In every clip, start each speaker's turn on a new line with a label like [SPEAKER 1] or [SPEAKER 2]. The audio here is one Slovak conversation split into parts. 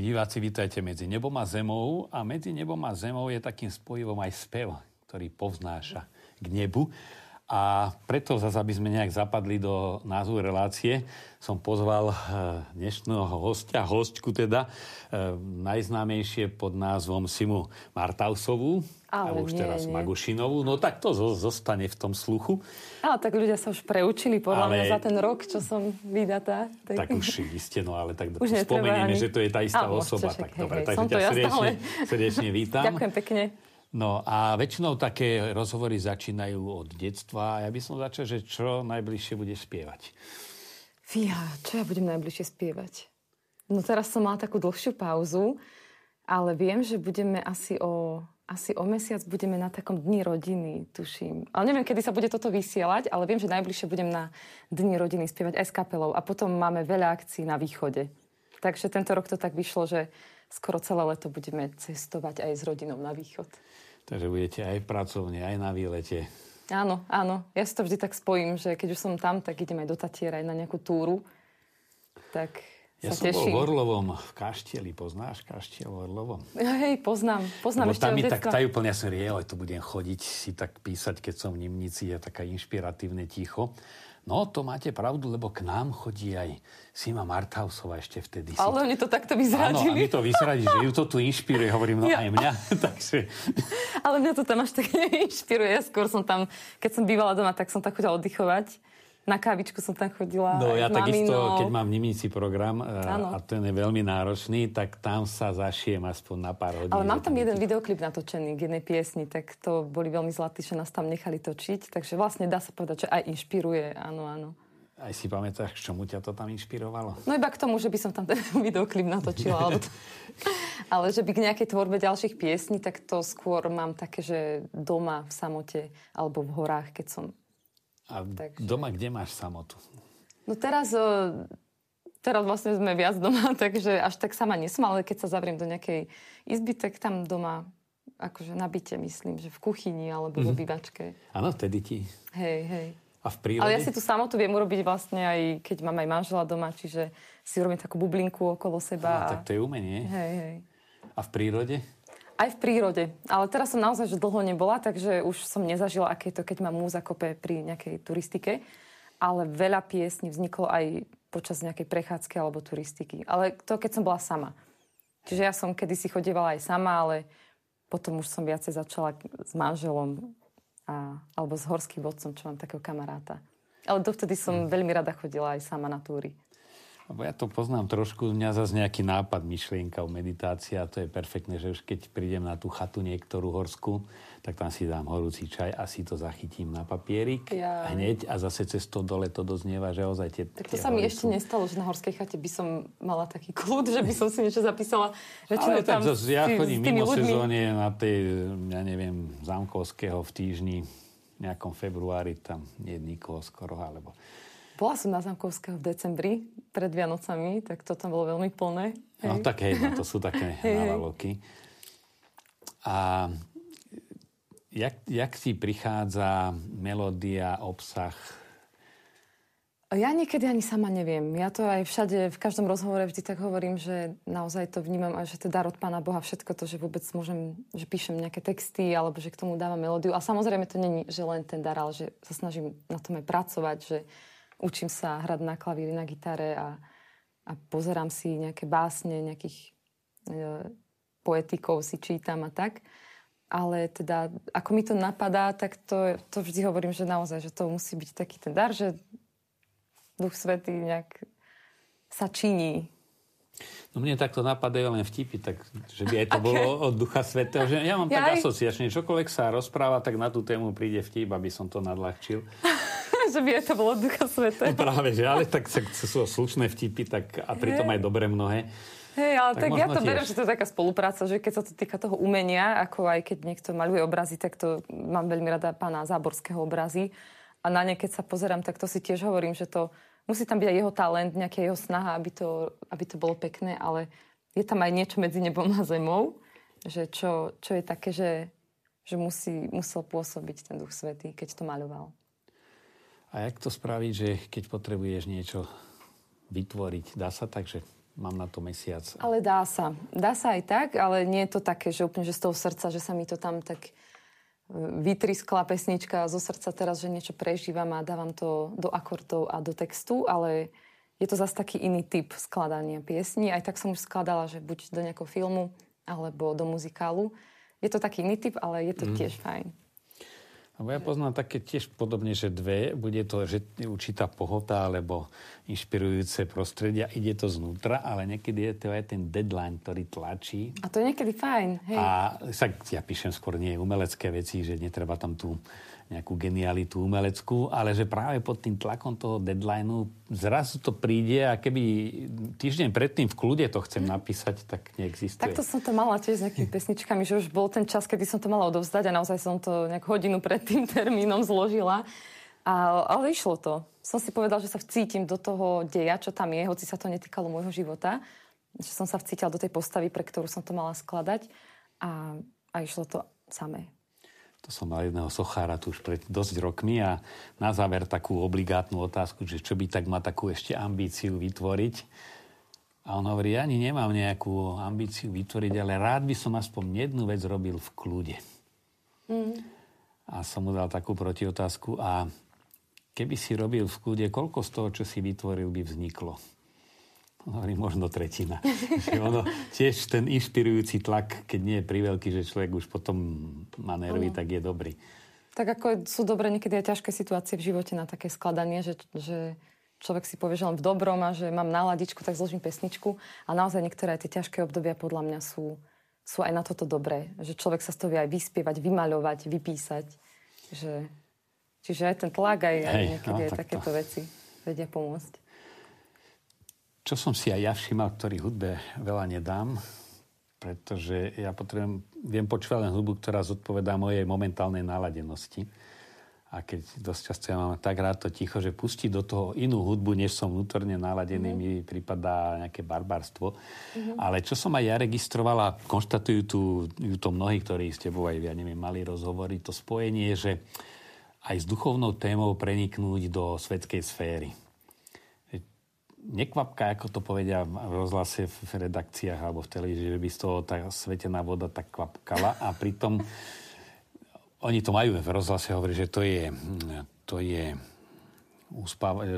[SPEAKER 1] Milí diváci, vítajte medzi nebom a zemou a medzi nebom a zemou je takým spojivom aj spev, ktorý povznáša k nebu. A preto zase, aby sme nejak zapadli do názvu relácie, som pozval eh, dnešného hostia, hostku teda, eh, najznámejšie pod názvom Simu Martausovú, ale a už nie, teraz nie. Magušinovú. No tak to zostane v tom sluchu.
[SPEAKER 2] Ale tak ľudia sa už preučili podľa ale... mňa za ten rok, čo som vydatá.
[SPEAKER 1] Tak, tak už ste, no ale tak už spomenieme, ani... že to je tá istá osoba. Však, tak, hej, dobre, takže ťa ja srdečne, srdečne vítam.
[SPEAKER 2] Ďakujem pekne.
[SPEAKER 1] No a väčšinou také rozhovory začínajú od detstva a ja by som začal, že čo najbližšie bude spievať.
[SPEAKER 2] Fíha, čo ja budem najbližšie spievať? No teraz som mala takú dlhšiu pauzu, ale viem, že budeme asi o, asi o mesiac budeme na takom dni rodiny, tuším. Ale neviem, kedy sa bude toto vysielať, ale viem, že najbližšie budem na dni rodiny spievať aj s kapelou. A potom máme veľa akcií na východe. Takže tento rok to tak vyšlo, že skoro celé leto budeme cestovať aj s rodinou na východ.
[SPEAKER 1] Takže budete aj pracovne, aj na výlete.
[SPEAKER 2] Áno, áno. Ja si to vždy tak spojím, že keď už som tam, tak idem aj do Tatiera, aj na nejakú túru. Tak
[SPEAKER 1] ja
[SPEAKER 2] som
[SPEAKER 1] teším. bol v Orlovom, v Kaštieli. Poznáš Kaštiel v Orlovom?
[SPEAKER 2] Hej, poznám. Poznám
[SPEAKER 1] Lebo tam mi tak tajú plne som riel, tu budem chodiť si tak písať, keď som v Nimnici, je taká inšpiratívne ticho. No, to máte pravdu, lebo k nám chodí aj Sima Marthausová ešte vtedy.
[SPEAKER 2] Ale oni to takto vyzradili.
[SPEAKER 1] Áno, oni to vyzradili, že ju to tu inšpiruje. Hovorím, no ja. aj mňa. Takže...
[SPEAKER 2] Ale mňa to tam až tak neinšpiruje. Skôr som tam, keď som bývala doma, tak som tak chodila oddychovať na kávičku som tam chodila.
[SPEAKER 1] No ja takisto, keď mám Nimici program ano. a ten je veľmi náročný, tak tam sa zašijem aspoň na pár hodín.
[SPEAKER 2] Ale mám tam jeden videoklip natočený k jednej piesni, tak to boli veľmi zlatí, že nás tam nechali točiť. Takže vlastne dá sa povedať, že aj inšpiruje, áno, áno.
[SPEAKER 1] Aj si pamätáš, k čomu ťa to tam inšpirovalo?
[SPEAKER 2] No iba k tomu, že by som tam ten videoklip natočila. alebo to... Ale že by k nejakej tvorbe ďalších piesní, tak to skôr mám také, že doma v samote alebo v horách, keď som
[SPEAKER 1] a Takže... doma kde máš samotu?
[SPEAKER 2] No teraz, teraz vlastne sme viac doma, takže až tak sama nesom, ale keď sa zavriem do nejakej izby, tak tam doma akože na byte, myslím, že v kuchyni alebo mm-hmm. vo bývačke.
[SPEAKER 1] Áno, vtedy ti.
[SPEAKER 2] Hej, hej.
[SPEAKER 1] A v prírode?
[SPEAKER 2] Ale ja si tú samotu viem urobiť vlastne aj keď mám aj manžela doma, čiže si urobím takú bublinku okolo seba.
[SPEAKER 1] A, a... tak to je umenie.
[SPEAKER 2] Hej, hej.
[SPEAKER 1] A v prírode?
[SPEAKER 2] Aj v prírode. Ale teraz som naozaj že dlho nebola, takže už som nezažila, aké to, keď ma múza kope pri nejakej turistike. Ale veľa piesní vzniklo aj počas nejakej prechádzky alebo turistiky. Ale to, keď som bola sama. Čiže ja som kedysi chodievala aj sama, ale potom už som viacej začala s manželom a, alebo s horským vodcom, čo mám takého kamaráta. Ale dovtedy som veľmi rada chodila aj sama na túry.
[SPEAKER 1] Lebo ja to poznám trošku, mňa zase nejaký nápad, myšlienka o meditácii a to je perfektné, že už keď prídem na tú chatu niektorú horskú, tak tam si dám horúci čaj a si to zachytím na papierik ja. hneď a zase cez to dole to doznieva, že ozaj tie...
[SPEAKER 2] Tak to sa mi ešte nestalo, že na horskej chate by som mala taký kľud, že by som si niečo zapísala.
[SPEAKER 1] Ale tak zase ja chodím mimo ľuďmi. sezóne na tej, ja neviem, Zámkovského v týždni nejakom februári, tam nie je nikoho skoro, alebo
[SPEAKER 2] bola som na Zamkovského v decembri pred Vianocami, tak to tam bolo veľmi plné.
[SPEAKER 1] Hej. No tak hej, no, to sú také návaloky. A jak, jak ti prichádza melódia, obsah?
[SPEAKER 2] Ja niekedy ani sama neviem. Ja to aj všade, v každom rozhovore vždy tak hovorím, že naozaj to vnímam a že to dar od Pána Boha, všetko to, že vôbec môžem, že píšem nejaké texty alebo že k tomu dávam melódiu. A samozrejme to není, že len ten dar, ale že sa snažím na tom aj pracovať, že učím sa hrať na klavíri, na gitare a, a pozerám si nejaké básne, nejakých e, poetikov si čítam a tak. Ale teda, ako mi to napadá, tak to, to vždy hovorím, že naozaj, že to musí byť taký ten dar, že Duch Svetý nejak sa činí
[SPEAKER 1] No mne takto napadajú len vtipy, tak že by aj to okay. bolo od Ducha Svetého. Že ja mám ja tak asociačne, čokoľvek sa rozpráva, tak na tú tému príde vtip, aby som to nadľahčil.
[SPEAKER 2] že by to bolo ducha sveta.
[SPEAKER 1] No práve, že ale tak sú slušné vtipy tak, a pritom aj dobre mnohé.
[SPEAKER 2] Hej, ale tak, tak ja to beriem, že to je taká spolupráca, že keď sa to týka toho umenia, ako aj keď niekto maluje obrazy, tak to mám veľmi rada pána Záborského obrazy. A na ne, keď sa pozerám, tak to si tiež hovorím, že to musí tam byť aj jeho talent, nejaká jeho snaha, aby to, aby to bolo pekné, ale je tam aj niečo medzi nebom a zemou, že čo, čo je také, že, že musí, musel pôsobiť ten Duch Svetý, keď to maľoval.
[SPEAKER 1] A jak to spraviť, že keď potrebuješ niečo vytvoriť, dá sa tak, že mám na to mesiac.
[SPEAKER 2] Ale dá sa. Dá sa aj tak, ale nie je to také, že úplne že z toho srdca, že sa mi to tam tak e, vytriskla pesnička zo srdca teraz, že niečo prežívam a dávam to do akordov a do textu, ale je to zase taký iný typ skladania piesní. Aj tak som už skladala, že buď do nejakého filmu, alebo do muzikálu. Je to taký iný typ, ale je to mm. tiež fajn.
[SPEAKER 1] Lebo ja poznám také tiež podobne, že dve, bude to že určitá pohota alebo inšpirujúce prostredia, ide to znútra, ale niekedy je to aj ten deadline, ktorý tlačí.
[SPEAKER 2] A to je niekedy fajn. Hej.
[SPEAKER 1] A sa, ja píšem skôr nie umelecké veci, že netreba tam tú nejakú genialitu umeleckú, ale že práve pod tým tlakom toho deadlineu zrazu to príde a keby týždeň predtým v kľude to chcem mm. napísať, tak neexistuje.
[SPEAKER 2] Takto som to mala tiež s nejakými pesničkami, že už bol ten čas, kedy som to mala odovzdať a naozaj som to nejak hodinu pred tým termínom zložila. A, ale išlo to. Som si povedal, že sa vcítim do toho deja, čo tam je, hoci sa to netýkalo môjho života. Že som sa vcítila do tej postavy, pre ktorú som to mala skladať. A, a išlo to samé.
[SPEAKER 1] To som mal jedného sochára tu už pred dosť rokmi a na záver takú obligátnu otázku, že čo by tak má takú ešte ambíciu vytvoriť. A on hovorí, ja ani nemám nejakú ambíciu vytvoriť, ale rád by som aspoň jednu vec robil v kľude. Mm. A som mu dal takú protiotázku. A keby si robil v kľude, koľko z toho, čo si vytvoril, by vzniklo? Hovorím, možno tretina. že ono, tiež ten inšpirujúci tlak, keď nie je priveľký, že človek už potom má nervy, ano. tak je dobrý.
[SPEAKER 2] Tak ako sú dobré niekedy aj ťažké situácie v živote na také skladanie, že, že človek si povie, že len v dobrom a že mám náladičku, tak zložím pesničku. A naozaj niektoré aj tie ťažké obdobia podľa mňa sú, sú aj na toto dobré. Že človek sa z toho vie aj vyspievať, vymaľovať, vypísať. Že, čiže aj ten tlak, aj, aj niekedy no, aj takéto to... veci vedia pomôcť.
[SPEAKER 1] Čo som si aj ja všímal, ktorý hudbe veľa nedám, pretože ja potrebujem, viem počúvať len hudbu, ktorá zodpovedá mojej momentálnej náladenosti. A keď dosť často ja mám tak rád to ticho, že pustiť do toho inú hudbu, než som vnútorne naladený, mm-hmm. mi prípada nejaké barbarstvo. Mm-hmm. Ale čo som aj ja registrovala, konštatujú tu to mnohí, ktorí s tebou aj, ja neviem, mali rozhovory, to spojenie, že aj s duchovnou témou preniknúť do svetskej sféry nekvapka, ako to povedia v rozhlase v redakciách alebo v televízii, že by z toho tá svetená voda tak kvapkala a pritom oni to majú v rozhlase, hovorí, že to je, to je,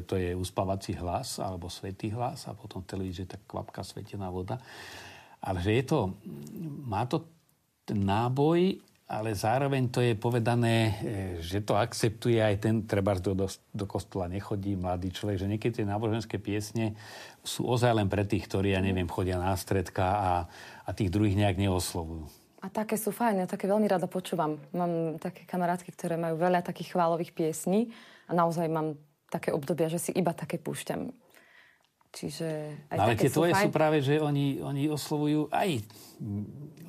[SPEAKER 1] to je uspávací hlas alebo svetý hlas a potom v televízii tak kvapka svetená voda. Ale že je to, má to ten náboj ale zároveň to je povedané, e, že to akceptuje aj ten, treba do, do, do kostola nechodí mladý človek, že niekedy tie náboženské piesne sú ozaj len pre tých, ktorí, ja neviem, chodia na stredka a, a tých druhých nejak neoslovujú.
[SPEAKER 2] A také sú fajn, ja také veľmi rada počúvam. Mám také kamarátky, ktoré majú veľa takých chválových piesní a naozaj mám také obdobia, že si iba také púšťam. Čiže aj
[SPEAKER 1] no, ale tie tvoje sú práve, že oni, oni oslovujú aj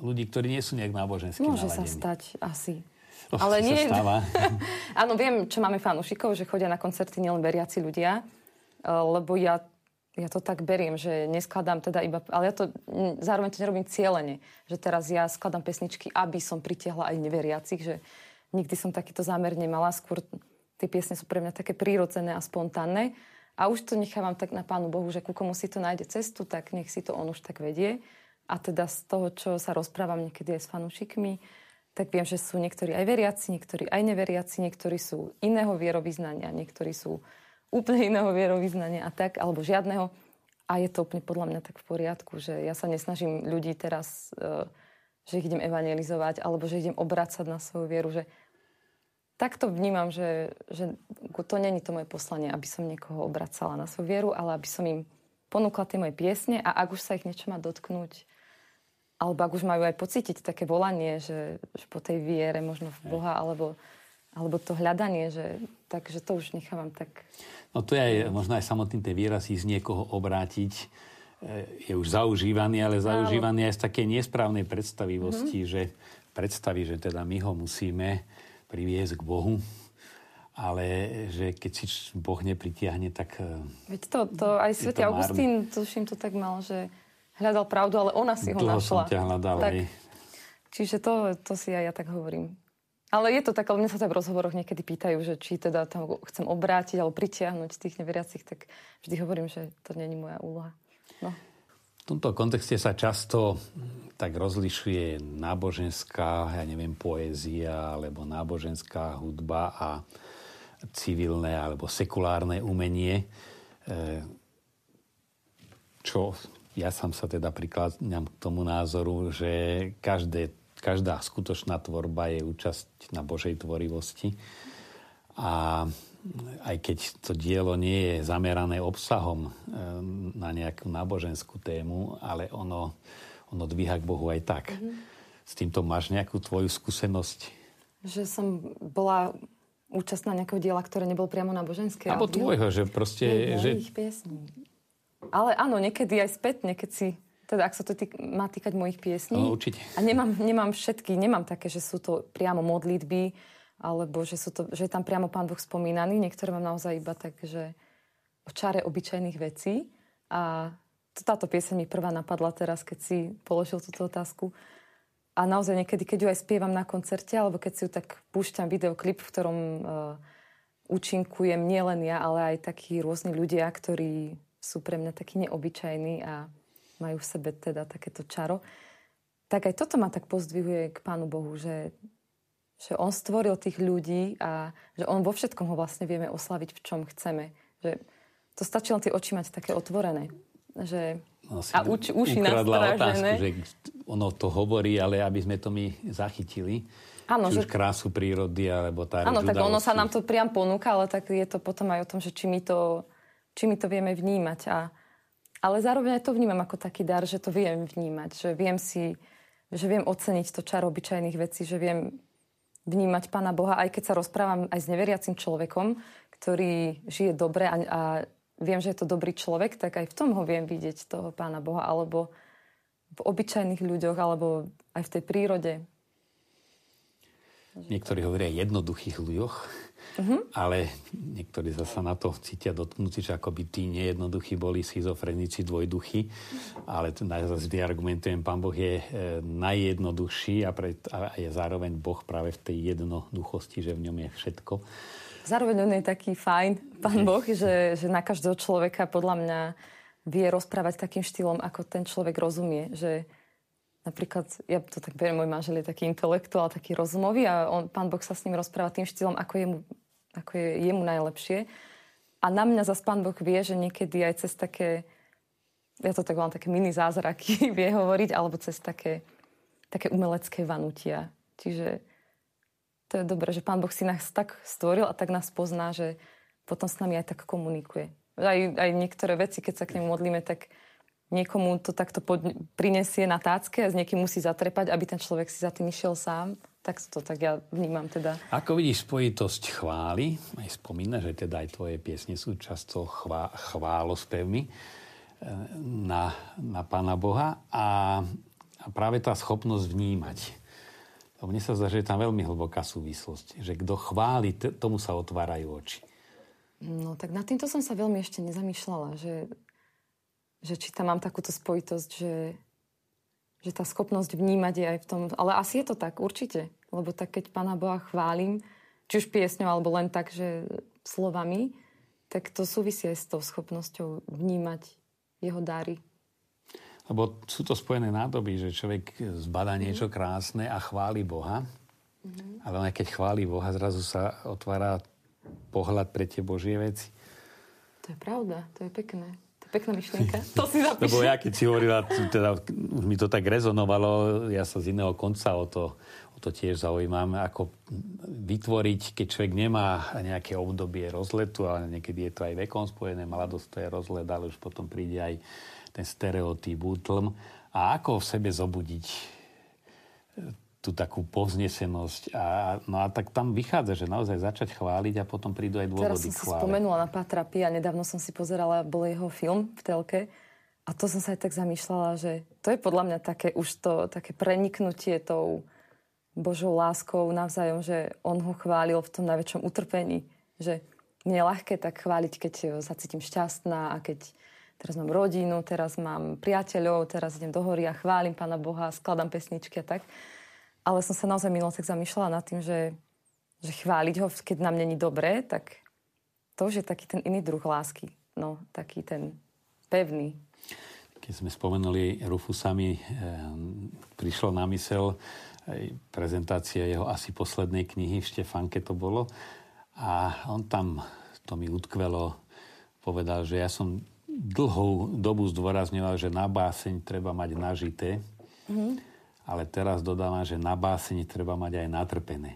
[SPEAKER 1] ľudí, ktorí nie sú nejak nábožensky
[SPEAKER 2] Môže
[SPEAKER 1] naladení.
[SPEAKER 2] sa stať, asi.
[SPEAKER 1] Oh, ale nie...
[SPEAKER 2] Áno, viem, čo máme fanúšikov, že chodia na koncerty nielen veriaci ľudia, eh, lebo ja, ja to tak beriem, že neskladám teda iba... Ale ja to zároveň to nerobím cieľene, že teraz ja skladám pesničky, aby som pritiahla aj neveriacich, že nikdy som takýto zámer nemala, skôr tie piesne sú pre mňa také prírodzené a spontánne a už to nechávam tak na Pánu Bohu, že ku komu si to nájde cestu, tak nech si to on už tak vedie. A teda z toho, čo sa rozprávam niekedy aj s fanúšikmi, tak viem, že sú niektorí aj veriaci, niektorí aj neveriaci, niektorí sú iného vierovýznania, niektorí sú úplne iného vierovýznania a tak, alebo žiadneho. A je to úplne podľa mňa tak v poriadku, že ja sa nesnažím ľudí teraz, e, že ich idem evangelizovať, alebo že idem obracať na svoju vieru, že takto vnímam, že, že to není to moje poslanie, aby som niekoho obracala na svoju vieru, ale aby som im ponúkla tie moje piesne a ak už sa ich niečo má dotknúť, alebo ak už majú aj pocítiť také volanie, že, že po tej viere možno v Boha, alebo, alebo to hľadanie, že, takže to už nechávam tak...
[SPEAKER 1] No to je aj, možno aj samotný ten výraz z niekoho obrátiť, e, je už zaužívaný, ale zaužívaný aj z také nesprávnej predstavivosti, mm-hmm. že predstaví, že teda my ho musíme priviesť k Bohu, ale že keď si Boh nepritiahne, tak...
[SPEAKER 2] E, Veď to, to aj svätý Augustín, tuším, to tak mal, že hľadal pravdu, ale ona si ho
[SPEAKER 1] Dlho
[SPEAKER 2] našla.
[SPEAKER 1] som ťa hľadal, tak,
[SPEAKER 2] Čiže to, to si aj ja tak hovorím. Ale je to tak, ale mňa sa tak v rozhovoroch niekedy pýtajú, že či teda tam chcem obrátiť alebo pritiahnuť tých neveriacich, tak vždy hovorím, že to není moja úloha. No.
[SPEAKER 1] Tomto kontexte sa často tak rozlišuje náboženská, ja neviem, poézia alebo náboženská hudba a civilné alebo sekulárne umenie, e, čo ja sám sa teda prikladňam k tomu názoru, že každé, každá skutočná tvorba je účasť na Božej tvorivosti. A aj keď to dielo nie je zamerané obsahom e, na nejakú náboženskú tému, ale ono, ono dvíha k Bohu aj tak. Mm-hmm. S týmto máš nejakú tvoju skúsenosť?
[SPEAKER 2] Že som bola účastná nejakého diela, ktoré nebol priamo náboženské.
[SPEAKER 1] Alebo tvojho, že proste... že...
[SPEAKER 2] piesní. Ale áno, niekedy aj spätne, keď si teda ak sa to týk, má týkať mojich piesní.
[SPEAKER 1] No, určite.
[SPEAKER 2] A nemám, nemám všetky, nemám také, že sú to priamo modlitby, alebo že, sú to, že je tam priamo Pán Boh spomínaný. Niektoré mám naozaj iba tak, že o čare obyčajných vecí. A táto pieseň mi prvá napadla teraz, keď si položil túto otázku. A naozaj niekedy, keď ju aj spievam na koncerte, alebo keď si ju tak púšťam videoklip, v ktorom uh, účinkujem nielen ja, ale aj takí rôzni ľudia, ktorí sú pre mňa takí neobyčajní a majú v sebe teda takéto čaro, tak aj toto ma tak pozdvihuje k Pánu Bohu, že, že On stvoril tých ľudí a že On vo všetkom ho vlastne vieme oslaviť, v čom chceme. Že to stačí len tie oči mať také otvorené. Že,
[SPEAKER 1] no, a uč, uši nastražené. že ono to hovorí, ale aby sme to my zachytili. Áno, či že... už krásu prírody, alebo tá
[SPEAKER 2] Áno, tak ono sa nám to priam ponúka, ale tak je to potom aj o tom, že či my to či my to vieme vnímať. A, ale zároveň aj to vnímam ako taký dar, že to viem vnímať, že viem si, že viem oceniť to čaro obyčajných vecí, že viem vnímať Pána Boha, aj keď sa rozprávam aj s neveriacim človekom, ktorý žije dobre a, a viem, že je to dobrý človek, tak aj v tom ho viem vidieť, toho Pána Boha, alebo v obyčajných ľuďoch, alebo aj v tej prírode.
[SPEAKER 1] Niektorí hovoria jednoduchých ľuďoch, Uh-huh. Ale niektorí zasa na to cítia dotknutí, že ako by tí nejednoduchí boli schizofrenici, dvojduchy. Ale tu zase argumentujem, pán Boh je e, najjednoduchší a, pre, a je zároveň Boh práve v tej jednoduchosti, že v ňom je všetko.
[SPEAKER 2] Zároveň on je taký fajn, pán Boh, že, že na každého človeka podľa mňa vie rozprávať takým štýlom, ako ten človek rozumie. Že napríklad, ja to tak beriem, môj manžel je taký intelektuál, taký rozumový a on, pán Boh sa s ním rozpráva tým štýlom, ako je mu ako je jemu najlepšie. A na mňa zase pán Boh vie, že niekedy aj cez také, ja to tak volám také mini zázraky vie hovoriť, alebo cez také, také umelecké vanutia. Čiže to je dobré, že pán Boh si nás tak stvoril a tak nás pozná, že potom s nami aj tak komunikuje. Aj, aj niektoré veci, keď sa k nemu modlíme, tak niekomu to takto pod, prinesie na tácke a s niekým musí zatrepať, aby ten človek si za tým išiel sám. Tak to tak ja vnímam teda.
[SPEAKER 1] Ako vidíš spojitosť chvály, aj spomína, že teda aj tvoje piesne sú často chvá, chválospevmi na, na Pána Boha a, a práve tá schopnosť vnímať. To mne sa zdá, že je tam veľmi hlboká súvislosť. Že kto chváli, tomu sa otvárajú oči.
[SPEAKER 2] No tak nad týmto som sa veľmi ešte nezamýšľala, že, že či tam mám takúto spojitosť, že že tá schopnosť vnímať je aj v tom... Ale asi je to tak, určite. Lebo tak, keď Pána Boha chválim, či už piesňou, alebo len tak, že slovami, tak to súvisí aj s tou schopnosťou vnímať jeho dary.
[SPEAKER 1] Lebo sú to spojené nádoby, že človek zbada niečo krásne a chváli Boha. Mm-hmm. Ale keď chváli Boha, zrazu sa otvára pohľad pre tie Božie veci.
[SPEAKER 2] To je pravda, to je pekné pekná myšlienka. To si zapíšem.
[SPEAKER 1] Lebo ja keď si hovorila, teda už mi to tak rezonovalo, ja sa z iného konca o to, o to tiež zaujímam, ako vytvoriť, keď človek nemá nejaké obdobie rozletu, ale niekedy je to aj vekom spojené, mladosť to je rozlet, ale už potom príde aj ten stereotyp, útlm. A ako v sebe zobudiť tú takú povznesenosť. A, no a tak tam vychádza, že naozaj začať chváliť a potom prídu aj dôvody
[SPEAKER 2] Teraz som si spomenula na Patrapi a nedávno som si pozerala, bol jeho film v telke a to som sa aj tak zamýšľala, že to je podľa mňa také už to také preniknutie tou Božou láskou navzájom, že on ho chválil v tom najväčšom utrpení. Že mne je ľahké tak chváliť, keď sa cítim šťastná a keď teraz mám rodinu, teraz mám priateľov, teraz idem do hory a chválim Pána Boha, skladám pesničky a tak. Ale som sa naozaj minulo tak zamýšľala nad tým, že, že chváliť ho, keď nám není dobré, tak to už je taký ten iný druh lásky. No, taký ten pevný.
[SPEAKER 1] keď sme spomenuli Rufusami, e, prišlo na mysel prezentácia jeho asi poslednej knihy v Štefanke to bolo. A on tam, to mi utkvelo, povedal, že ja som dlhou dobu zdôrazňoval, že na báseň treba mať nažité, mm-hmm. Ale teraz dodávam, že na báseň treba mať aj natrpené.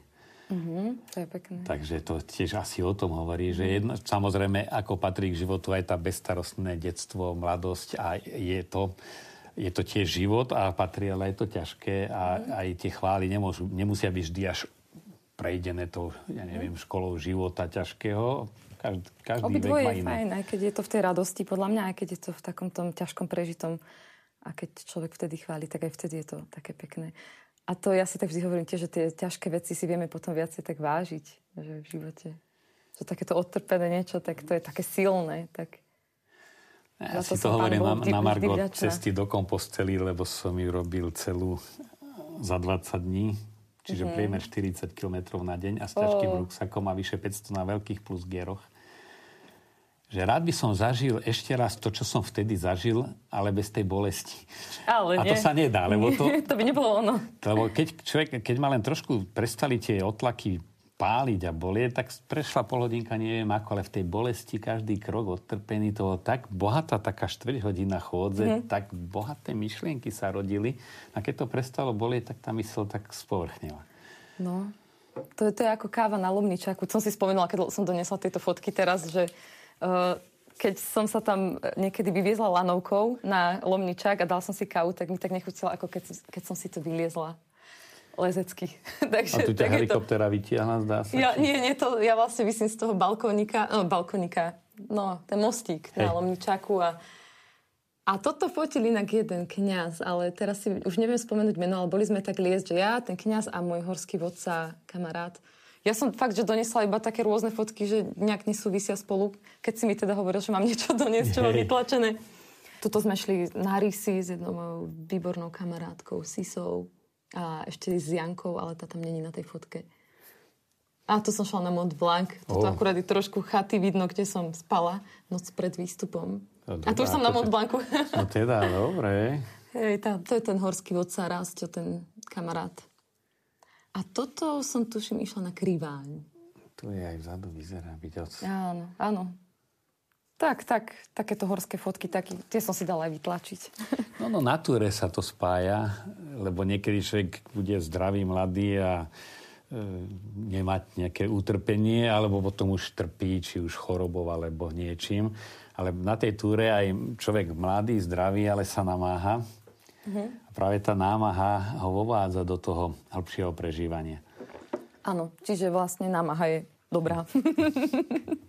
[SPEAKER 2] Mm-hmm, to je pekné.
[SPEAKER 1] Takže to tiež asi o tom hovorí, že jedno, samozrejme, ako patrí k životu aj tá bezstarostné detstvo, mladosť a je to, je to tiež život a patrí, ale je to ťažké a mm-hmm. aj tie chvály nemôžu, nemusia byť vždy až prejdené to, ja neviem, mhm. školou života ťažkého. Každý, každý
[SPEAKER 2] Obidvoje
[SPEAKER 1] vek má
[SPEAKER 2] je iné. fajn, aj keď je to v tej radosti, podľa mňa, aj keď je to v takom tom ťažkom prežitom a keď človek vtedy chváli, tak aj vtedy je to také pekné. A to ja si tak vždy hovorím tiež, že tie ťažké veci si vieme potom viacej tak vážiť že v živote. Že takéto odtrpené niečo, tak to je také silné. Tak...
[SPEAKER 1] Ja, si to hovorím na, na Margo cesty do kompostely, lebo som ju robil celú za 20 dní čiže mm-hmm. priemer 40 km na deň a s ťažkým oh. ruksakom a vyše 500 na veľkých plus gieroch. Že rád by som zažil ešte raz to, čo som vtedy zažil, ale bez tej bolesti.
[SPEAKER 2] Ale
[SPEAKER 1] a nie. to sa nedá, lebo to...
[SPEAKER 2] to by nebolo ono.
[SPEAKER 1] Lebo keď človek, keď ma len trošku prestali tie otlaky páliť a bolieť, tak prešla polhodinka, neviem ako, ale v tej bolesti každý krok odtrpený, toho tak bohatá taká štvrť hodina chôdze, mm-hmm. tak bohaté myšlienky sa rodili. A keď to prestalo bolieť, tak tá mysl tak spovrchnila.
[SPEAKER 2] No, to, to je ako káva na lomničaku. Som si spomenula, keď som donesla tieto fotky teraz, že keď som sa tam niekedy vyviezla lanovkou na lomničak a dal som si kávu, tak mi tak nechutila, ako keď, keď som si to vyliezla lezecky.
[SPEAKER 1] Takže, a tu ťa helikoptera to... vytiahla, zdá sa?
[SPEAKER 2] Ja, nie, nie, to, ja vlastne vysím z toho balkónika, no, balkónika, no, ten mostík Hej. na Lomničaku a a toto fotil inak jeden kňaz, ale teraz si už neviem spomenúť meno, ale boli sme tak liesť, že ja, ten kňaz a môj horský vodca, kamarát. Ja som fakt, že donesla iba také rôzne fotky, že nejak nesúvisia spolu, keď si mi teda hovoril, že mám niečo doniesť, čo mám vytlačené. Tuto sme šli na rysy s jednou mojou výbornou kamarátkou, Sisou a ešte s Jankou, ale tá tam není na tej fotke. A tu som šla na Mont Blanc. Toto oh. akurát je trošku chaty vidno, kde som spala noc pred výstupom. No, a tu už som na Mont Blancu.
[SPEAKER 1] No teda, dobre.
[SPEAKER 2] Hej, tá, to je ten horský vodca Rásťo, ten kamarát. A toto som tuším išla na Kriváň.
[SPEAKER 1] Tu je aj vzadu, vyzerá byť
[SPEAKER 2] Áno, áno. Tak, tak, takéto horské fotky, taký, tie som si dala aj vytlačiť.
[SPEAKER 1] No, no, na túre sa to spája, lebo niekedy človek bude zdravý, mladý a e, nemať nejaké utrpenie, alebo potom už trpí, či už chorobou, alebo niečím. Ale na tej túre aj človek mladý, zdravý, ale sa namáha. Mm-hmm. A práve tá námaha ho vovádza do toho hĺbšieho prežívania.
[SPEAKER 2] Áno, čiže vlastne námaha je dobrá.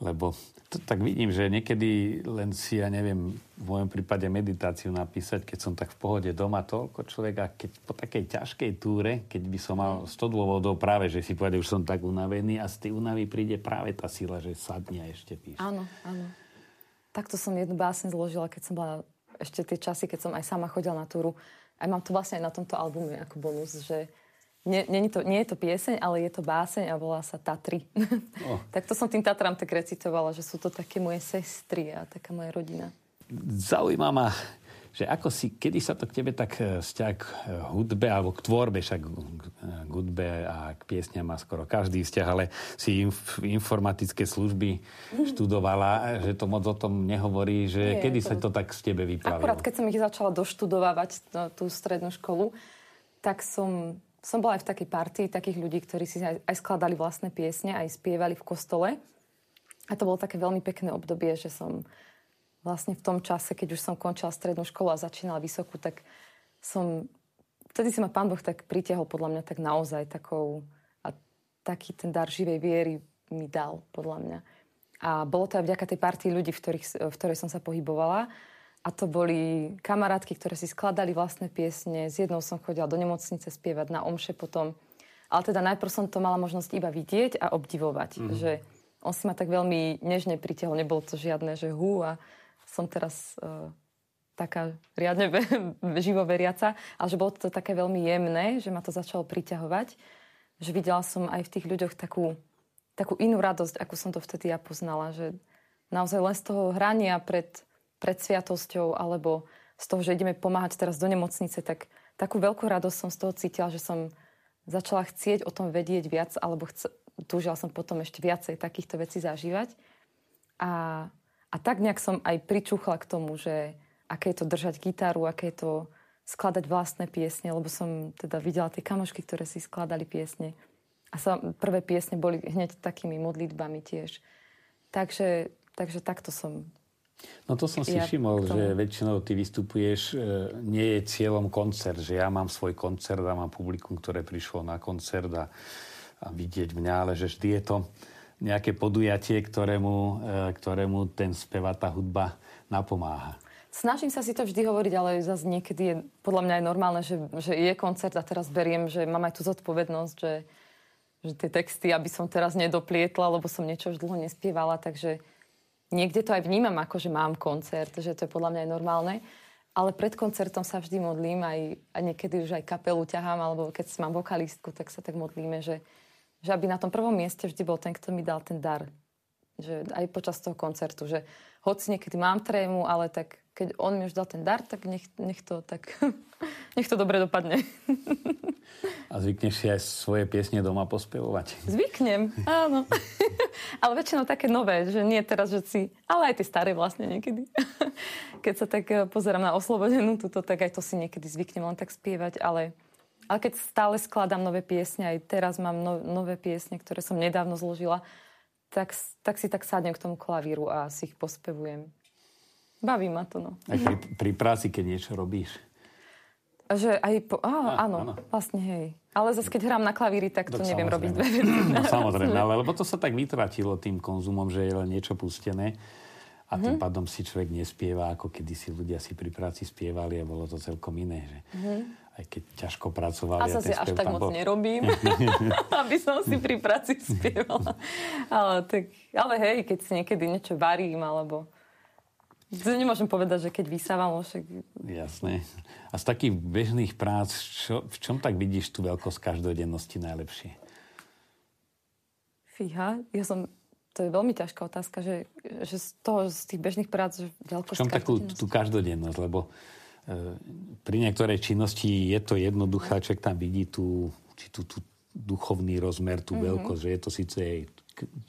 [SPEAKER 1] Lebo to, tak vidím, že niekedy len si, ja neviem, v mojom prípade meditáciu napísať, keď som tak v pohode doma, toľko človeka, keď po takej ťažkej túre, keď by som mal 100 dôvodov práve, že si povedal, už som tak unavený a z tej únavy príde práve tá sila, že sadne a ešte píše.
[SPEAKER 2] Áno, áno. Takto som jednu básne zložila, keď som bola ešte tie časy, keď som aj sama chodila na túru. Aj mám to vlastne aj na tomto albume ako bonus, že nie, nie, to, nie je to pieseň, ale je to báseň a volá sa Tatry. Oh. tak to som tým Tatram tak recitovala, že sú to také moje sestry a taká moja rodina.
[SPEAKER 1] Zaujíma ma, že ako si, kedy sa to k tebe tak e, vzťah k e, hudbe alebo k tvorbe, však k hudbe a k piesňam má skoro každý vzťah, ale si inf, informatické služby študovala, že to moc o tom nehovorí, že Nie, kedy to... sa to tak z tebe vyplavilo?
[SPEAKER 2] Akurát keď som ich začala doštudovávať, tú strednú školu, tak som som bola aj v takej partii takých ľudí, ktorí si aj, aj skladali vlastné piesne, aj spievali v kostole. A to bolo také veľmi pekné obdobie, že som vlastne v tom čase, keď už som končila strednú školu a začínala vysokú, tak som... Vtedy si ma pán Boh tak pritiahol podľa mňa tak naozaj takou... A taký ten dar živej viery mi dal, podľa mňa. A bolo to aj vďaka tej partii ľudí, v, ktorých, v ktorej som sa pohybovala. A to boli kamarátky, ktoré si skladali vlastné piesne. S jednou som chodila do nemocnice spievať na omše potom. Ale teda najprv som to mala možnosť iba vidieť a obdivovať. Mm. Že on si ma tak veľmi nežne pritiahol. Nebolo to žiadne, že hú a som teraz uh, taká riadne živoveriaca. Ale že bolo to také veľmi jemné, že ma to začalo priťahovať. Že videla som aj v tých ľuďoch takú, takú inú radosť, ako som to vtedy ja poznala. Že naozaj len z toho hrania pred pred sviatosťou alebo z toho, že ideme pomáhať teraz do nemocnice, tak takú veľkú radosť som z toho cítila, že som začala chcieť o tom vedieť viac, alebo chce, túžila som potom ešte viacej takýchto vecí zažívať. A, a tak nejak som aj pričúchla k tomu, že aké je to držať gitaru, aké je to skladať vlastné piesne, lebo som teda videla tie kamošky, ktoré si skladali piesne. A sa, prvé piesne boli hneď takými modlitbami tiež. Takže, takže takto som
[SPEAKER 1] No to som si ja všimol, že väčšinou ty vystupuješ, e, nie je cieľom koncert, že ja mám svoj koncert a mám publikum, ktoré prišlo na koncert a, a vidieť mňa, ale že vždy je to nejaké podujatie, ktorému, e, ktorému ten speva, tá hudba napomáha.
[SPEAKER 2] Snažím sa si to vždy hovoriť, ale zase niekedy je podľa mňa aj normálne, že, že je koncert a teraz beriem, že mám aj tú zodpovednosť, že, že tie texty, aby som teraz nedoplietla, lebo som niečo už dlho nespievala, takže niekde to aj vnímam ako, že mám koncert, že to je podľa mňa aj normálne. Ale pred koncertom sa vždy modlím, aj, a niekedy už aj kapelu ťahám, alebo keď mám vokalistku, tak sa tak modlíme, že, že aby na tom prvom mieste vždy bol ten, kto mi dal ten dar. Že aj počas toho koncertu, že hoci niekedy mám trému, ale tak keď on mi už dal ten dar, tak nech, nech to tak, nech to dobre dopadne.
[SPEAKER 1] A zvykneš si aj svoje piesne doma pospevovať?
[SPEAKER 2] Zvyknem, áno. ale väčšinou také nové, že nie teraz, že si... Ale aj tie staré vlastne niekedy. Keď sa tak eh, pozerám na oslobodenú túto, tak aj to si niekedy zvyknem len tak spievať, ale... Ale keď stále skladám nové piesne, aj teraz mám no, nové piesne, ktoré som nedávno zložila, tak, tak si tak sadnem k tomu klavíru a si ich pospevujem. Baví ma to, no.
[SPEAKER 1] Aj pri, pri práci, keď niečo robíš?
[SPEAKER 2] Že aj po... Á, á, áno, áno, vlastne hej. Ale zase, keď hrám na klavíri, tak to tak neviem robiť dve veci.
[SPEAKER 1] No, samozrejme, ale lebo to sa tak vytratilo tým konzumom, že je len niečo pustené a tým mm-hmm. pádom si človek nespieva, ako kedysi ľudia si pri práci spievali a bolo to celkom iné. Že mm-hmm. Aj keď ťažko pracovali.
[SPEAKER 2] A zase až tak moc bol... nerobím, aby som si pri práci spievala. ale, tak, ale hej, keď si niekedy niečo varím, alebo to nemôžem povedať, že keď vysávam, však...
[SPEAKER 1] Jasné. A z takých bežných prác, čo, v čom tak vidíš tú veľkosť každodennosti najlepšie?
[SPEAKER 2] Fíha, ja som... To je veľmi ťažká otázka, že, že z, toho, z tých bežných prác, že veľkosť
[SPEAKER 1] V čom takú tú každodennosť? Lebo pri niektorej činnosti je to jednoduché, človek tam vidí tú, či tú, tú duchovný rozmer, tú mm-hmm. veľkosť, že je to síce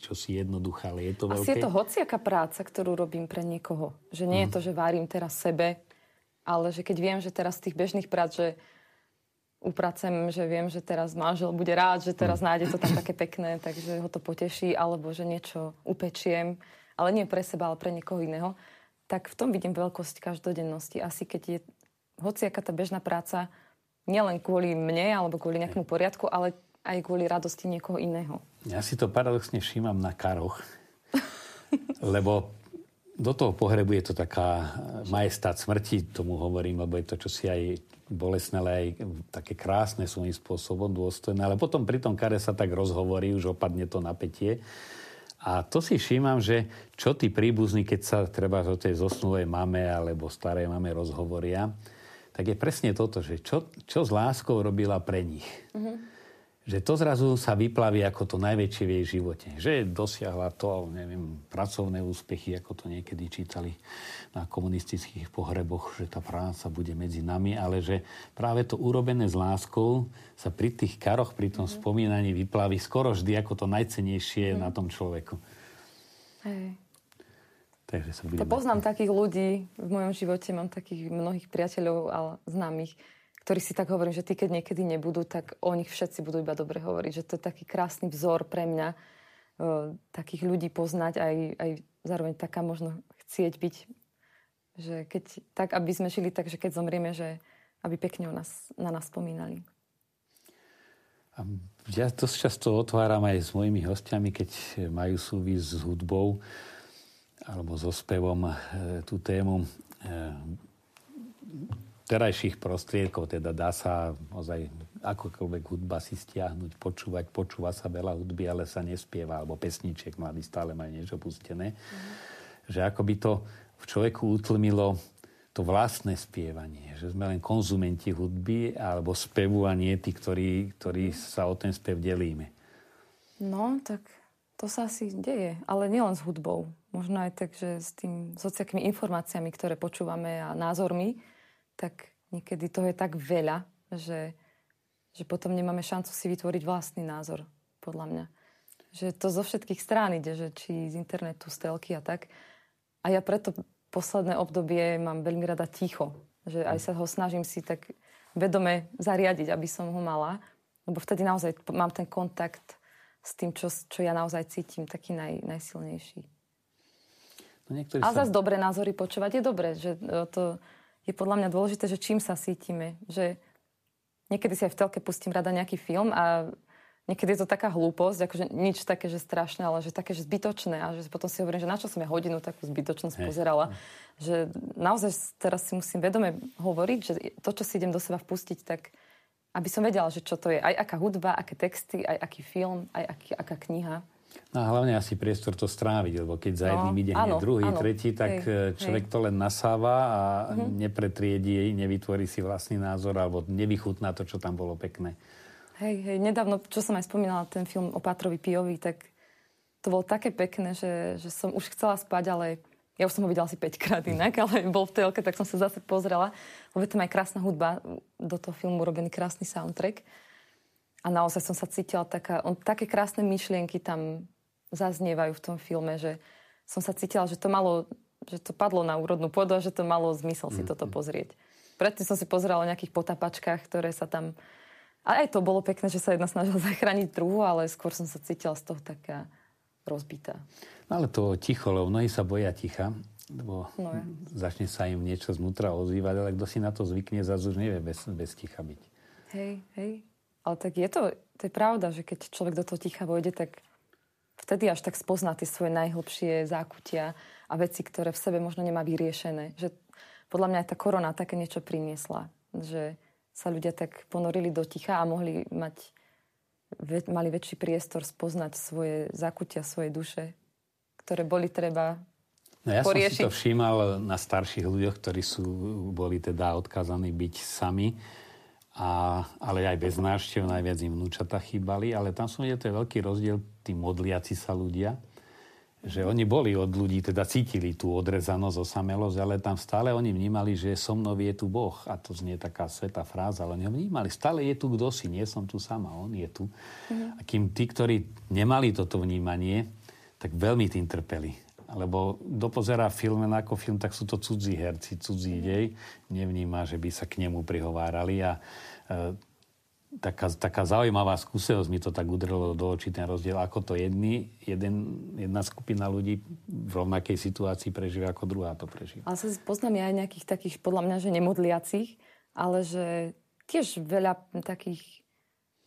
[SPEAKER 1] čosi jednoduché, ale je to veľké.
[SPEAKER 2] Asi je to hociaká práca, ktorú robím pre niekoho. Že nie mm. je mhm. to, že varím teraz sebe, ale že keď viem, že teraz z tých bežných prác, že upracem, že viem, že teraz manžel bude rád, že teraz mm. nájde to tam také pekné, takže ho to poteší, alebo že niečo upečiem, ale nie pre seba, ale pre niekoho iného, tak v tom vidím veľkosť každodennosti. Asi keď je hociaká tá bežná práca, nielen kvôli mne alebo kvôli nejakému poriadku, ale aj kvôli radosti niekoho iného.
[SPEAKER 1] Ja si to paradoxne všímam na karoch, lebo do toho pohrebu je to taká majestát smrti, tomu hovorím, lebo je to čosi aj bolestné, ale aj také krásne svojím spôsobom, dôstojné. Ale potom pri tom kare sa tak rozhovorí, už opadne to napätie. A to si všímam, že čo tí príbuzní, keď sa treba o tej zosnulej mame alebo starej mame rozhovoria, tak je presne toto, že čo, čo s láskou robila pre nich. Mm-hmm že to zrazu sa vyplaví ako to najväčšie v jej živote. Že dosiahla to, neviem, pracovné úspechy, ako to niekedy čítali na komunistických pohreboch, že tá práca bude medzi nami, ale že práve to urobené s láskou sa pri tých karoch, pri tom mm. spomínaní vyplaví skoro vždy ako to najcenejšie mm. na tom človeku.
[SPEAKER 2] Hej. Takže sa budeme... To poznám takých ľudí v mojom živote, mám takých mnohých priateľov a známych, ktorí si tak hovorím, že tí, keď niekedy nebudú, tak o nich všetci budú iba dobre hovoriť. Že to je taký krásny vzor pre mňa, e, takých ľudí poznať, aj, aj zároveň taká možno chcieť byť, že keď, tak, aby sme žili tak, že keď zomrieme, že aby pekne o nás, na nás spomínali.
[SPEAKER 1] Ja dosť často otváram aj s mojimi hostiami, keď majú súvis s hudbou alebo so spevom e, tú tému e, terajších prostriedkov, teda dá sa ozaj akokoľvek hudba si stiahnuť, počúvať, počúva sa veľa hudby, ale sa nespieva, alebo pesničiek mladí stále majú niečo pustené. Mm. Že ako by to v človeku utlmilo to vlastné spievanie, že sme len konzumenti hudby alebo spevu a nie tí, ktorí, ktorí sa o ten spev delíme.
[SPEAKER 2] No, tak To sa asi deje, ale nielen s hudbou. Možno aj tak, že s tým sociálnymi informáciami, ktoré počúvame a názormi, tak niekedy toho je tak veľa, že, že potom nemáme šancu si vytvoriť vlastný názor, podľa mňa. Že to zo všetkých strán ide, že či z internetu, z telky a tak. A ja preto posledné obdobie mám veľmi rada ticho. Že aj sa ho snažím si tak vedome zariadiť, aby som ho mala. Lebo vtedy naozaj mám ten kontakt s tým, čo, čo ja naozaj cítim, taký naj, najsilnejší. No a sa... zase dobré názory počúvať je dobré, že e, to je podľa mňa dôležité, že čím sa cítime, že niekedy si aj v telke pustím rada nejaký film a niekedy je to taká hlúposť, akože nič také, že strašné, ale že také, že zbytočné a že potom si hovorím, že na čo som ja hodinu takú zbytočnosť hey. pozerala. Že naozaj teraz si musím vedome hovoriť, že to, čo si idem do seba vpustiť, tak aby som vedela, že čo to je. Aj aká hudba, aké texty, aj aký film, aj aký, aká kniha.
[SPEAKER 1] No a hlavne asi priestor to stráviť, lebo keď za no, jedným ide hneď druhý, áno, tretí, tak hej, človek hej. to len nasáva a uh-huh. nepretriedí, nevytvorí si vlastný názor alebo nevychutná to, čo tam bolo pekné.
[SPEAKER 2] Hej, hej, nedávno, čo som aj spomínala, ten film o Pátrovi Pijovi, tak to bolo také pekné, že, že som už chcela spať, ale ja už som ho videla asi 5 krát inak, ale bol v telke, tak som sa zase pozrela. Lebo tam aj krásna hudba, do toho filmu robený krásny soundtrack. A naozaj som sa cítila taká, on, také krásne myšlienky tam zaznievajú v tom filme, že som sa cítila, že to malo, že to padlo na úrodnú pôdu a že to malo zmysel si mm-hmm. toto pozrieť. Predtým som si pozerala o nejakých potapačkách, ktoré sa tam... A aj to bolo pekné, že sa jedna snažila zachrániť druhu, ale skôr som sa cítila z toho taká rozbitá.
[SPEAKER 1] No ale to ticho, lebo mnohí sa boja ticha, lebo no ja. začne sa im niečo znútra ozývať, ale kto si na to zvykne, zase už nevie bez, bez ticha byť.
[SPEAKER 2] Hej, hej. Ale tak je to, to je pravda, že keď človek do toho ticha vojde, tak vtedy až tak spozná tie svoje najhlbšie zákutia a veci, ktoré v sebe možno nemá vyriešené. Že podľa mňa aj tá korona také niečo priniesla. Že sa ľudia tak ponorili do ticha a mohli mať mali väčší priestor spoznať svoje zakutia, svoje duše, ktoré boli treba
[SPEAKER 1] No ja
[SPEAKER 2] poriešiť.
[SPEAKER 1] som si to všímal na starších ľuďoch, ktorí sú, boli teda odkazaní byť sami, a, ale aj bez návštev, najviac im vnúčata chýbali, ale tam som videl, to je veľký rozdiel, tí modliaci sa ľudia, že oni boli od ľudí, teda cítili tú odrezanosť, osamelosť, ale tam stále oni vnímali, že so mnou je tu Boh. A to znie taká svetá fráza, ale oni ho vnímali. Stále je tu kto si, nie som tu sama, on je tu. Mm-hmm. A kým tí, ktorí nemali toto vnímanie, tak veľmi tým trpeli. Lebo dopozerá film ako film, tak sú to cudzí herci, cudzí dej. Nevníma, že by sa k nemu prihovárali a e, taká, taká zaujímavá skúsenosť mi to tak udrelo do očí ten rozdiel, ako to jedni, jeden, jedna skupina ľudí v rovnakej situácii prežíva, ako druhá to prežíva.
[SPEAKER 2] Ale sa poznám ja aj nejakých takých, podľa mňa, že nemodliacich, ale že tiež veľa takých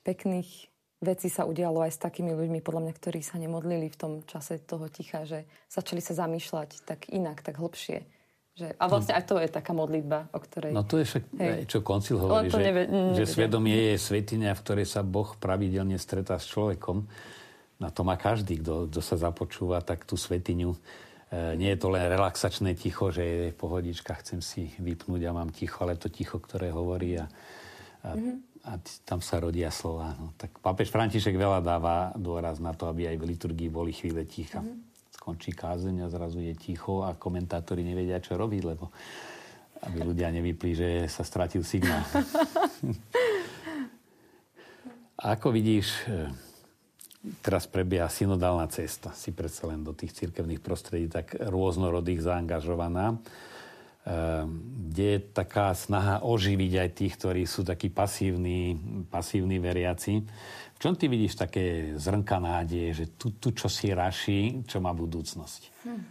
[SPEAKER 2] pekných veci sa udialo aj s takými ľuďmi, podľa mňa, ktorí sa nemodlili v tom čase toho ticha, že začali sa zamýšľať tak inak, tak hlbšie. Že, a vlastne aj to je taká modlitba, o ktorej...
[SPEAKER 1] No to je však, hej. čo koncil hovorí, že, neve, že svedomie je svetinia, v ktorej sa Boh pravidelne stretá s človekom. Na to má každý, kto, kto sa započúva, tak tú svetiňu. E, nie je to len relaxačné ticho, že je pohodička, chcem si vypnúť a mám ticho, ale to ticho, ktoré hovorí a, a mm-hmm a tam sa rodia slova. No. Tak pápež František veľa dáva dôraz na to, aby aj v liturgii boli chvíle ticha. Mm-hmm. Skončí kázeň a zrazu je ticho a komentátori nevedia, čo robiť, lebo aby ľudia nevypli, že sa stratil signál. ako vidíš, e, teraz prebieha synodálna cesta. Si predsa len do tých cirkevných prostredí tak rôznorodých zaangažovaná. Ehm, kde je taká snaha oživiť aj tých, ktorí sú takí pasívni, pasívni veriaci. V čom ty vidíš také zrnka nádeje, že tu, tu čo si raší, čo má budúcnosť? Hm.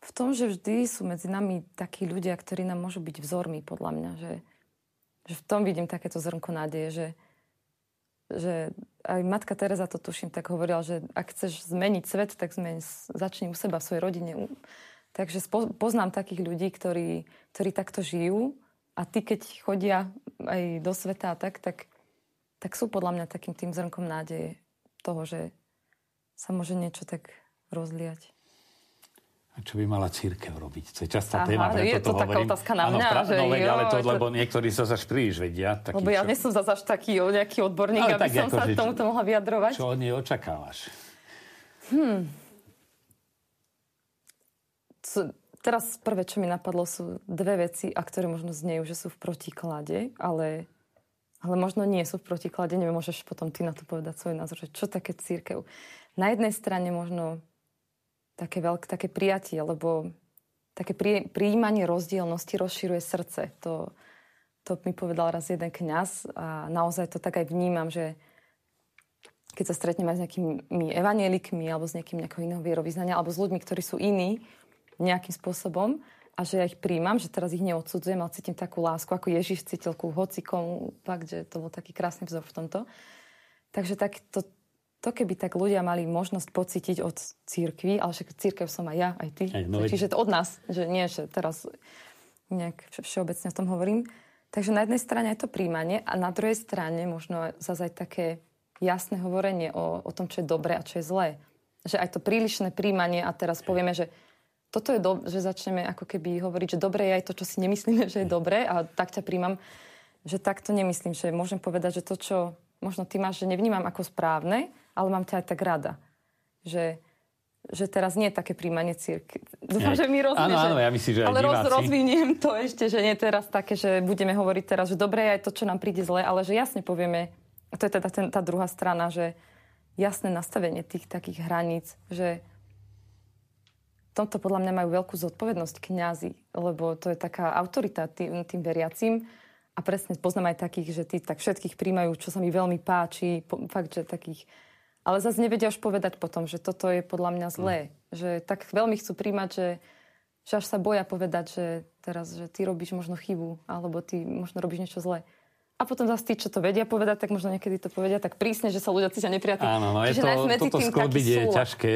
[SPEAKER 2] V tom, že vždy sú medzi nami takí ľudia, ktorí nám môžu byť vzormi, podľa mňa. Že, že v tom vidím takéto zrnko nádeje, že, že aj matka Teresa to tuším tak hovorila, že ak chceš zmeniť svet, tak zmeň, začni u seba, v svojej rodine, Takže poznám takých ľudí, ktorí, ktorí takto žijú a tí, keď chodia aj do sveta a tak, tak, tak sú podľa mňa takým tým zrnkom nádeje toho, že sa môže niečo tak rozliať.
[SPEAKER 1] A čo by mala církev robiť? To je častá Aha, téma,
[SPEAKER 2] je to taká hovorím. otázka na mňa.
[SPEAKER 1] Áno, že no, veď, ale to, to, lebo niektorí sa zaš príliš vedia.
[SPEAKER 2] Taký, lebo ja čo... nie som zase až taký nejaký odborník, ale aby som ako, sa k tomuto mohla vyjadrovať.
[SPEAKER 1] Čo od nej očakávaš?
[SPEAKER 2] Hmm. Teraz prvé, čo mi napadlo, sú dve veci, a ktoré možno znejú, že sú v protiklade, ale, ale možno nie sú v protiklade. Neviem, môžeš potom ty na to povedať svoj názor, že čo také církev. Na jednej strane možno také, veľké, také prijatie, lebo také pri, prijímanie rozdielnosti rozširuje srdce. To, to mi povedal raz jeden kňaz a naozaj to tak aj vnímam, že keď sa stretneme s nejakými evanielikmi alebo s nejakým nejakého iného vierovýznania alebo s ľuďmi, ktorí sú iní nejakým spôsobom a že ja ich príjmam, že teraz ich neodsudzujem, ale cítim takú lásku, ako Ježiš cítil ku hocikomu, fakt, že to bol taký krásny vzor v tomto. Takže tak to, to keby tak ľudia mali možnosť pocítiť od církvy, ale však církev som aj ja, aj ty. Aj, no, Čiže to od nás, že nie, že teraz nejak všeobecne o tom hovorím. Takže na jednej strane je to príjmanie a na druhej strane možno zase aj také jasné hovorenie o, o tom, čo je dobré a čo je zlé. Že aj to prílišné príjmanie a teraz povieme, že toto je dobré, že začneme ako keby hovoriť, že dobré je aj to, čo si nemyslíme, že je dobré a tak ťa príjmam, že takto nemyslím, že môžem povedať, že to, čo možno ty máš, že nevnímam ako správne, ale mám ťa aj tak rada. Že, že teraz nie je také príjmanie círky. Dúfam, že mi rozumieš.
[SPEAKER 1] Áno, áno, ja myslím, že
[SPEAKER 2] Ale
[SPEAKER 1] roz,
[SPEAKER 2] rozviniem to ešte, že nie teraz také, že budeme hovoriť teraz, že dobre je aj to, čo nám príde zle, ale že jasne povieme, a to je teda ten, tá druhá strana, že jasné nastavenie tých takých hraníc, že tomto podľa mňa majú veľkú zodpovednosť kňazi, lebo to je taká autorita tým, tým veriacim. A presne poznám aj takých, že tí tak všetkých príjmajú, čo sa mi veľmi páči. Po, fakt, že takých... Ale zase nevedia už povedať potom, že toto je podľa mňa zlé. Mm. Že tak veľmi chcú príjmať, že, že až sa boja povedať, že teraz, že ty robíš možno chybu, alebo ty možno robíš niečo zlé. A potom zase tí, čo to vedia povedať, tak možno niekedy to povedia tak prísne, že sa ľudia cítia nepriateľ.
[SPEAKER 1] Áno, no je to, toto sklbiť je ťažké.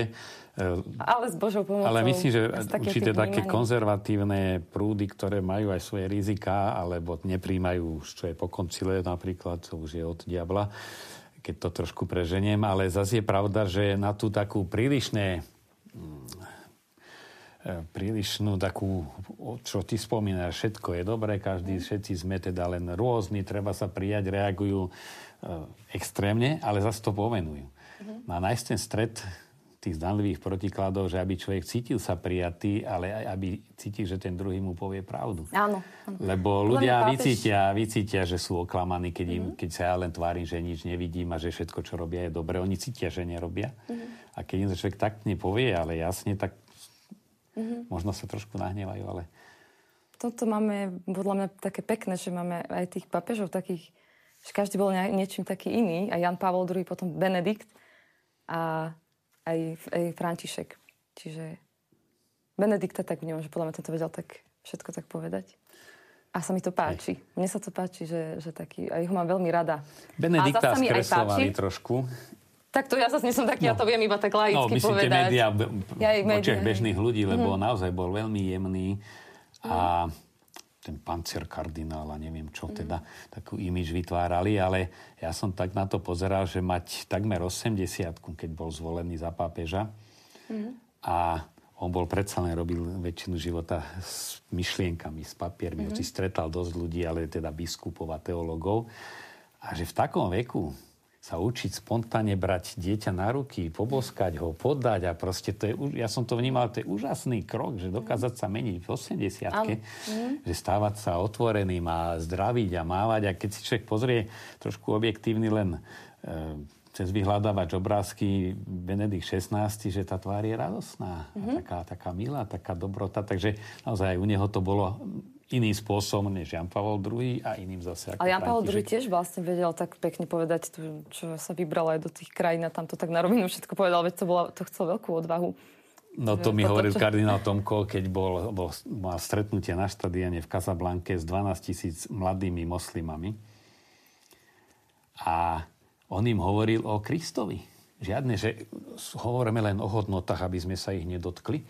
[SPEAKER 2] Ale s Božou pomocou.
[SPEAKER 1] Ale myslím, že určite také konzervatívne prúdy, ktoré majú aj svoje rizika, alebo nepríjmajú, čo je po koncile napríklad, to už je od diabla, keď to trošku preženiem, ale zase je pravda, že na tú takú prílišné E, prílišnú takú, čo ty spomínaš, všetko je dobré, každý, mm. všetci sme teda len rôzni, treba sa prijať, reagujú e, extrémne, ale zase to pomenujú. Mm. Má nájsť ten stred tých zdanlivých protikladov, že aby človek cítil sa prijatý, ale aj aby cítil, že ten druhý mu povie pravdu.
[SPEAKER 2] Áno.
[SPEAKER 1] Lebo ľudia vycítia, vycítia, že sú oklamaní, keď, im, mm-hmm. keď sa ja len tvárim, že nič nevidím a že všetko, čo robia, je dobre. Oni cítia, že nerobia. Mm-hmm. A keď im človek tak nepovie, ale jasne, tak Mm-hmm. Možno sa trošku nahnevajú, ale...
[SPEAKER 2] Toto máme, podľa mňa, také pekné, že máme aj tých papežov takých, že každý bol niečím taký iný. A Jan Pavol II, potom Benedikt a aj, aj František. Čiže Benedikta tak vnímam, že podľa mňa tento vedel tak všetko tak povedať. A sa mi to páči. Mne sa to páči, že, že taký, a ho mám veľmi rada.
[SPEAKER 1] Benedikta skreslovali trošku.
[SPEAKER 2] Tak to ja zase nie som taký, no. ja to viem iba tak laicky no, myslíte
[SPEAKER 1] povedať. médiá, ja v očiach bežných ľudí, lebo mm. naozaj bol veľmi jemný a ten pancier kardinála, neviem čo, mm. teda takú imič vytvárali, ale ja som tak na to pozeral, že mať takmer 80 keď bol zvolený za pápeža mm. a on bol predsa len robil väčšinu života s myšlienkami, s papiermi, mm. hoci stretal dosť ľudí, ale teda biskupov a teologov. A že v takom veku sa učiť spontánne brať dieťa na ruky, poboskať ho, podať a proste to je, ja som to vnímal, to je úžasný krok, že dokázať sa meniť v 80 mm. že stávať sa otvoreným a zdraviť a mávať a keď si človek pozrie trošku objektívny len e, cez vyhľadávač obrázky Benedikt 16, že tá tvár je radosná, mm-hmm. mhm. taká, taká milá, taká dobrota, takže naozaj u neho to bolo iný spôsob než Jan Pavel II a iným zase ako
[SPEAKER 2] Ale Jan Pavel II tiež vlastne vedel tak pekne povedať, tu, čo sa vybral aj do tých krajín a tam to tak na rovinu všetko povedal, veď to, bola, to chcel veľkú odvahu.
[SPEAKER 1] No to mi hovoril kardinál Tomko, keď bol, bol, mal stretnutie na štadiane v Casablanke s 12 tisíc mladými moslimami. A on im hovoril o Kristovi. Žiadne, že hovoríme len o hodnotách, aby sme sa ich nedotkli.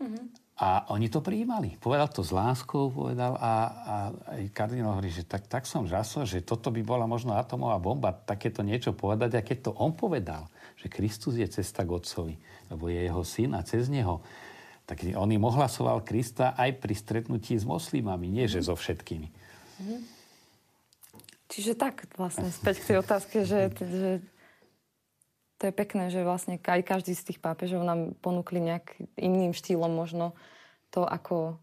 [SPEAKER 1] Mm-hmm. A oni to prijímali. Povedal to s láskou, povedal a, a aj kardinál hovorí, že tak, tak som žasol, že toto by bola možno atomová bomba, takéto niečo povedať. A keď to on povedal, že Kristus je cesta k Otcovi, lebo je jeho syn a cez neho, tak on im ohlasoval Krista aj pri stretnutí s moslimami, nie že so všetkými. Mhm.
[SPEAKER 2] Čiže tak vlastne späť k tej otázke, že, že to je pekné, že vlastne aj každý z tých pápežov nám ponúkli nejak iným štýlom možno to, ako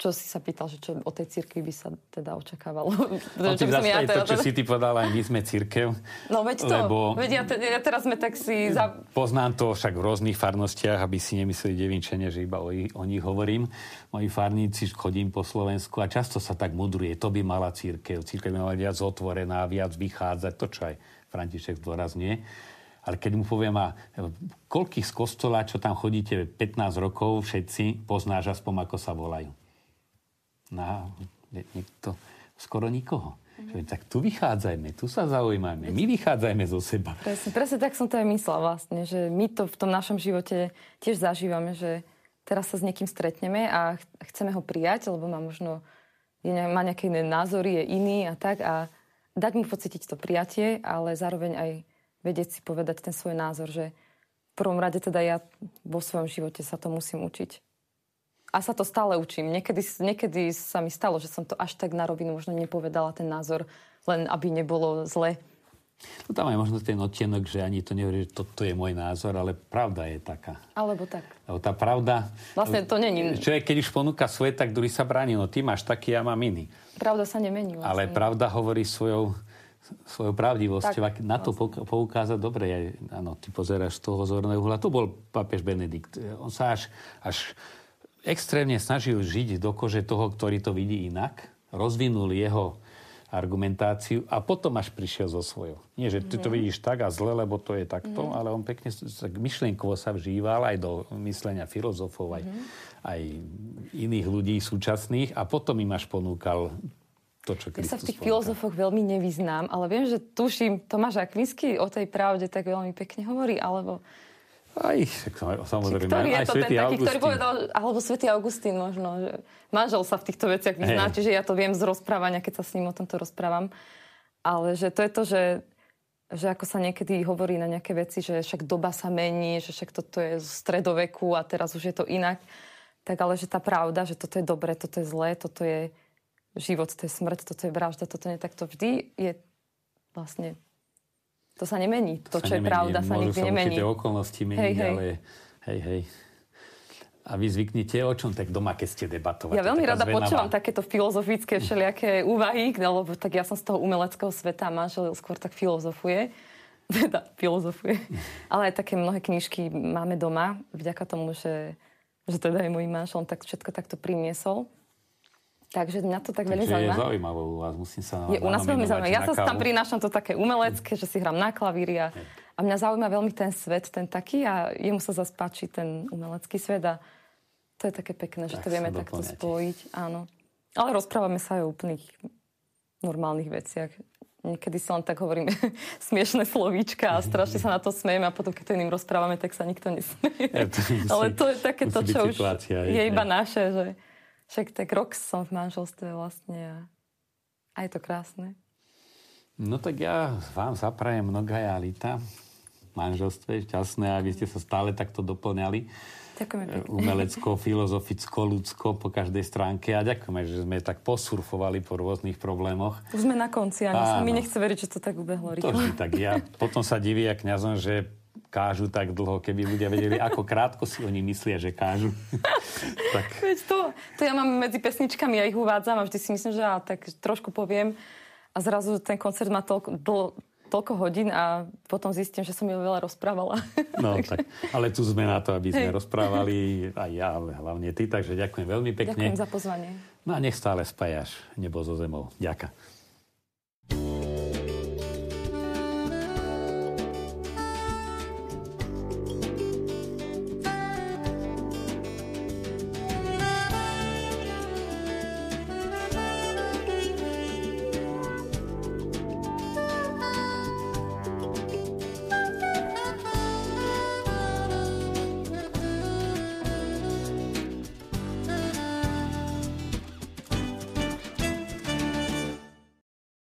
[SPEAKER 2] čo si sa pýtal, že čo o tej cirkvi by sa teda očakávalo?
[SPEAKER 1] No, ty ja teda, to, čo si ty povedala, aj my sme cirkev.
[SPEAKER 2] No veď to, lebo veď ja, te, ja teraz sme tak si... Za...
[SPEAKER 1] Poznám to však v rôznych farnostiach, aby si nemysleli devinčene, že iba o, o nich hovorím. Moji farníci chodím po Slovensku a často sa tak mudruje. To by mala cirkev. Cirkev by mala viac otvorená, viac vychádzať. To, čo aj František zdôrazňuje. Ale keď mu poviem, a koľkých z kostola, čo tam chodíte 15 rokov, všetci poznáš aspoň, ako sa volajú na niekto, skoro nikoho. Mm-hmm. Tak tu vychádzajme, tu sa zaujímajme, my vychádzajme zo seba.
[SPEAKER 2] Presne, presne tak som to aj myslela vlastne, že my to v tom našom živote tiež zažívame, že teraz sa s niekým stretneme a chceme ho prijať, lebo má možno je, má nejaké iné názory, je iný a tak a dať mu pocítiť to prijatie, ale zároveň aj vedieť si povedať ten svoj názor, že v prvom rade teda ja vo svojom živote sa to musím učiť a sa to stále učím. Niekedy, niekedy sa mi stalo, že som to až tak na rovinu možno nepovedala ten názor, len aby nebolo zle.
[SPEAKER 1] No tam je možno ten odtienok, že ani to nehovorí, že toto je môj názor, ale pravda je taká.
[SPEAKER 2] Alebo tak.
[SPEAKER 1] Lebo tá pravda...
[SPEAKER 2] Vlastne to není...
[SPEAKER 1] Človek, keď už ponúka svoje, tak druhý sa bráni. No ty máš taký, ja mám iný.
[SPEAKER 2] Pravda sa nemení. Vlastne.
[SPEAKER 1] Ale pravda hovorí svojou, svojou pravdivosťou. Tak, na to vlastne. poukázať dobre. Áno, ty pozeráš z toho zorného uhla. To bol pápež Benedikt. On sa až, až extrémne snažil žiť do kože toho, ktorý to vidí inak, rozvinul jeho argumentáciu a potom až prišiel zo svojho. Nie, že ty to vidíš tak a zle, lebo to je takto, mm. ale on pekne tak myšlienkovo sa vžíval aj do myslenia filozofov, aj, mm. aj iných ľudí súčasných a potom im až ponúkal to, čo Kristus
[SPEAKER 2] Ja sa v tých filozofoch veľmi nevyznám, ale viem, že tuším, Tomáš Akvinsky o tej pravde tak veľmi pekne hovorí, alebo
[SPEAKER 1] aj, samozrejme.
[SPEAKER 2] Ktorý
[SPEAKER 1] aj
[SPEAKER 2] je to ten taký, ktorý povedal, alebo svätý Augustín možno, že manžel sa v týchto veciach vyzná, hey. čiže ja to viem z rozprávania, keď sa s ním o tomto rozprávam. Ale že to je to, že, že ako sa niekedy hovorí na nejaké veci, že však doba sa mení, že však toto je z stredoveku a teraz už je to inak. Tak ale že tá pravda, že toto je dobre, toto je zlé, toto je život, to je smrť, toto je vražda, toto nie, tak to vždy je vlastne to sa nemení. To, to čo nemení. je pravda, sa nikdy nemení.
[SPEAKER 1] Môžu sa okolnosti meniť, hej, hej. ale hej, hej. A vy zvyknete o čom tak doma, keď ste debatovať?
[SPEAKER 2] Ja veľmi rada zvenavá. počúvam takéto filozofické všelijaké úvahy, lebo tak ja som z toho umeleckého sveta, manžel skôr tak filozofuje. Teda filozofuje. Ale aj také mnohé knižky máme doma, vďaka tomu, že, že teda aj môj manžel tak všetko takto priniesol. Takže mňa to tak veľmi zaujíma.
[SPEAKER 1] je zaujímavé u vás, musím sa
[SPEAKER 2] Je u nás veľmi zaujímavé. Ja sa tam prinášam to také umelecké, že si hrám na klavíri a, a mňa zaujíma veľmi ten svet, ten taký a jemu sa zase páči ten umelecký svet a to je také pekné, že tak to vieme takto spojiť. Áno. Ale rozprávame sa aj o úplných normálnych veciach. Niekedy si len tak hovoríme smiešné slovíčka a strašne sa na to smejeme a potom, keď to iným rozprávame, tak sa nikto nesmie. Ja, to musí, Ale to je také to, čo už je iba naše, že však tak rok som v manželstve vlastne a, a je to krásne.
[SPEAKER 1] No tak ja vám zaprajem mnohá lita v manželstve, šťastné, aby ste sa stále takto doplňali.
[SPEAKER 2] Ďakujeme pekne.
[SPEAKER 1] Umelecko, filozoficko, ľudsko po každej stránke a ďakujeme, že sme tak posurfovali po rôznych problémoch.
[SPEAKER 2] Už sme na konci, ani sa mi nechce veriť, že to tak ubehlo rýchlo.
[SPEAKER 1] To tak ja potom sa divia kňazom, že kážu tak dlho, keby ľudia vedeli, ako krátko si oni myslia, že kážu.
[SPEAKER 2] tak. Veď to, to ja mám medzi pesničkami, ja ich uvádzam a vždy si myslím, že ja tak trošku poviem a zrazu ten koncert má toľko, dl, toľko hodín a potom zistím, že som ju veľa rozprávala.
[SPEAKER 1] No tak, ale tu sme na to, aby sme Hej. rozprávali aj ja, ale hlavne ty, takže ďakujem veľmi pekne.
[SPEAKER 2] Ďakujem za pozvanie.
[SPEAKER 1] No a nech stále spájaš nebo so zemou. Ďakujem.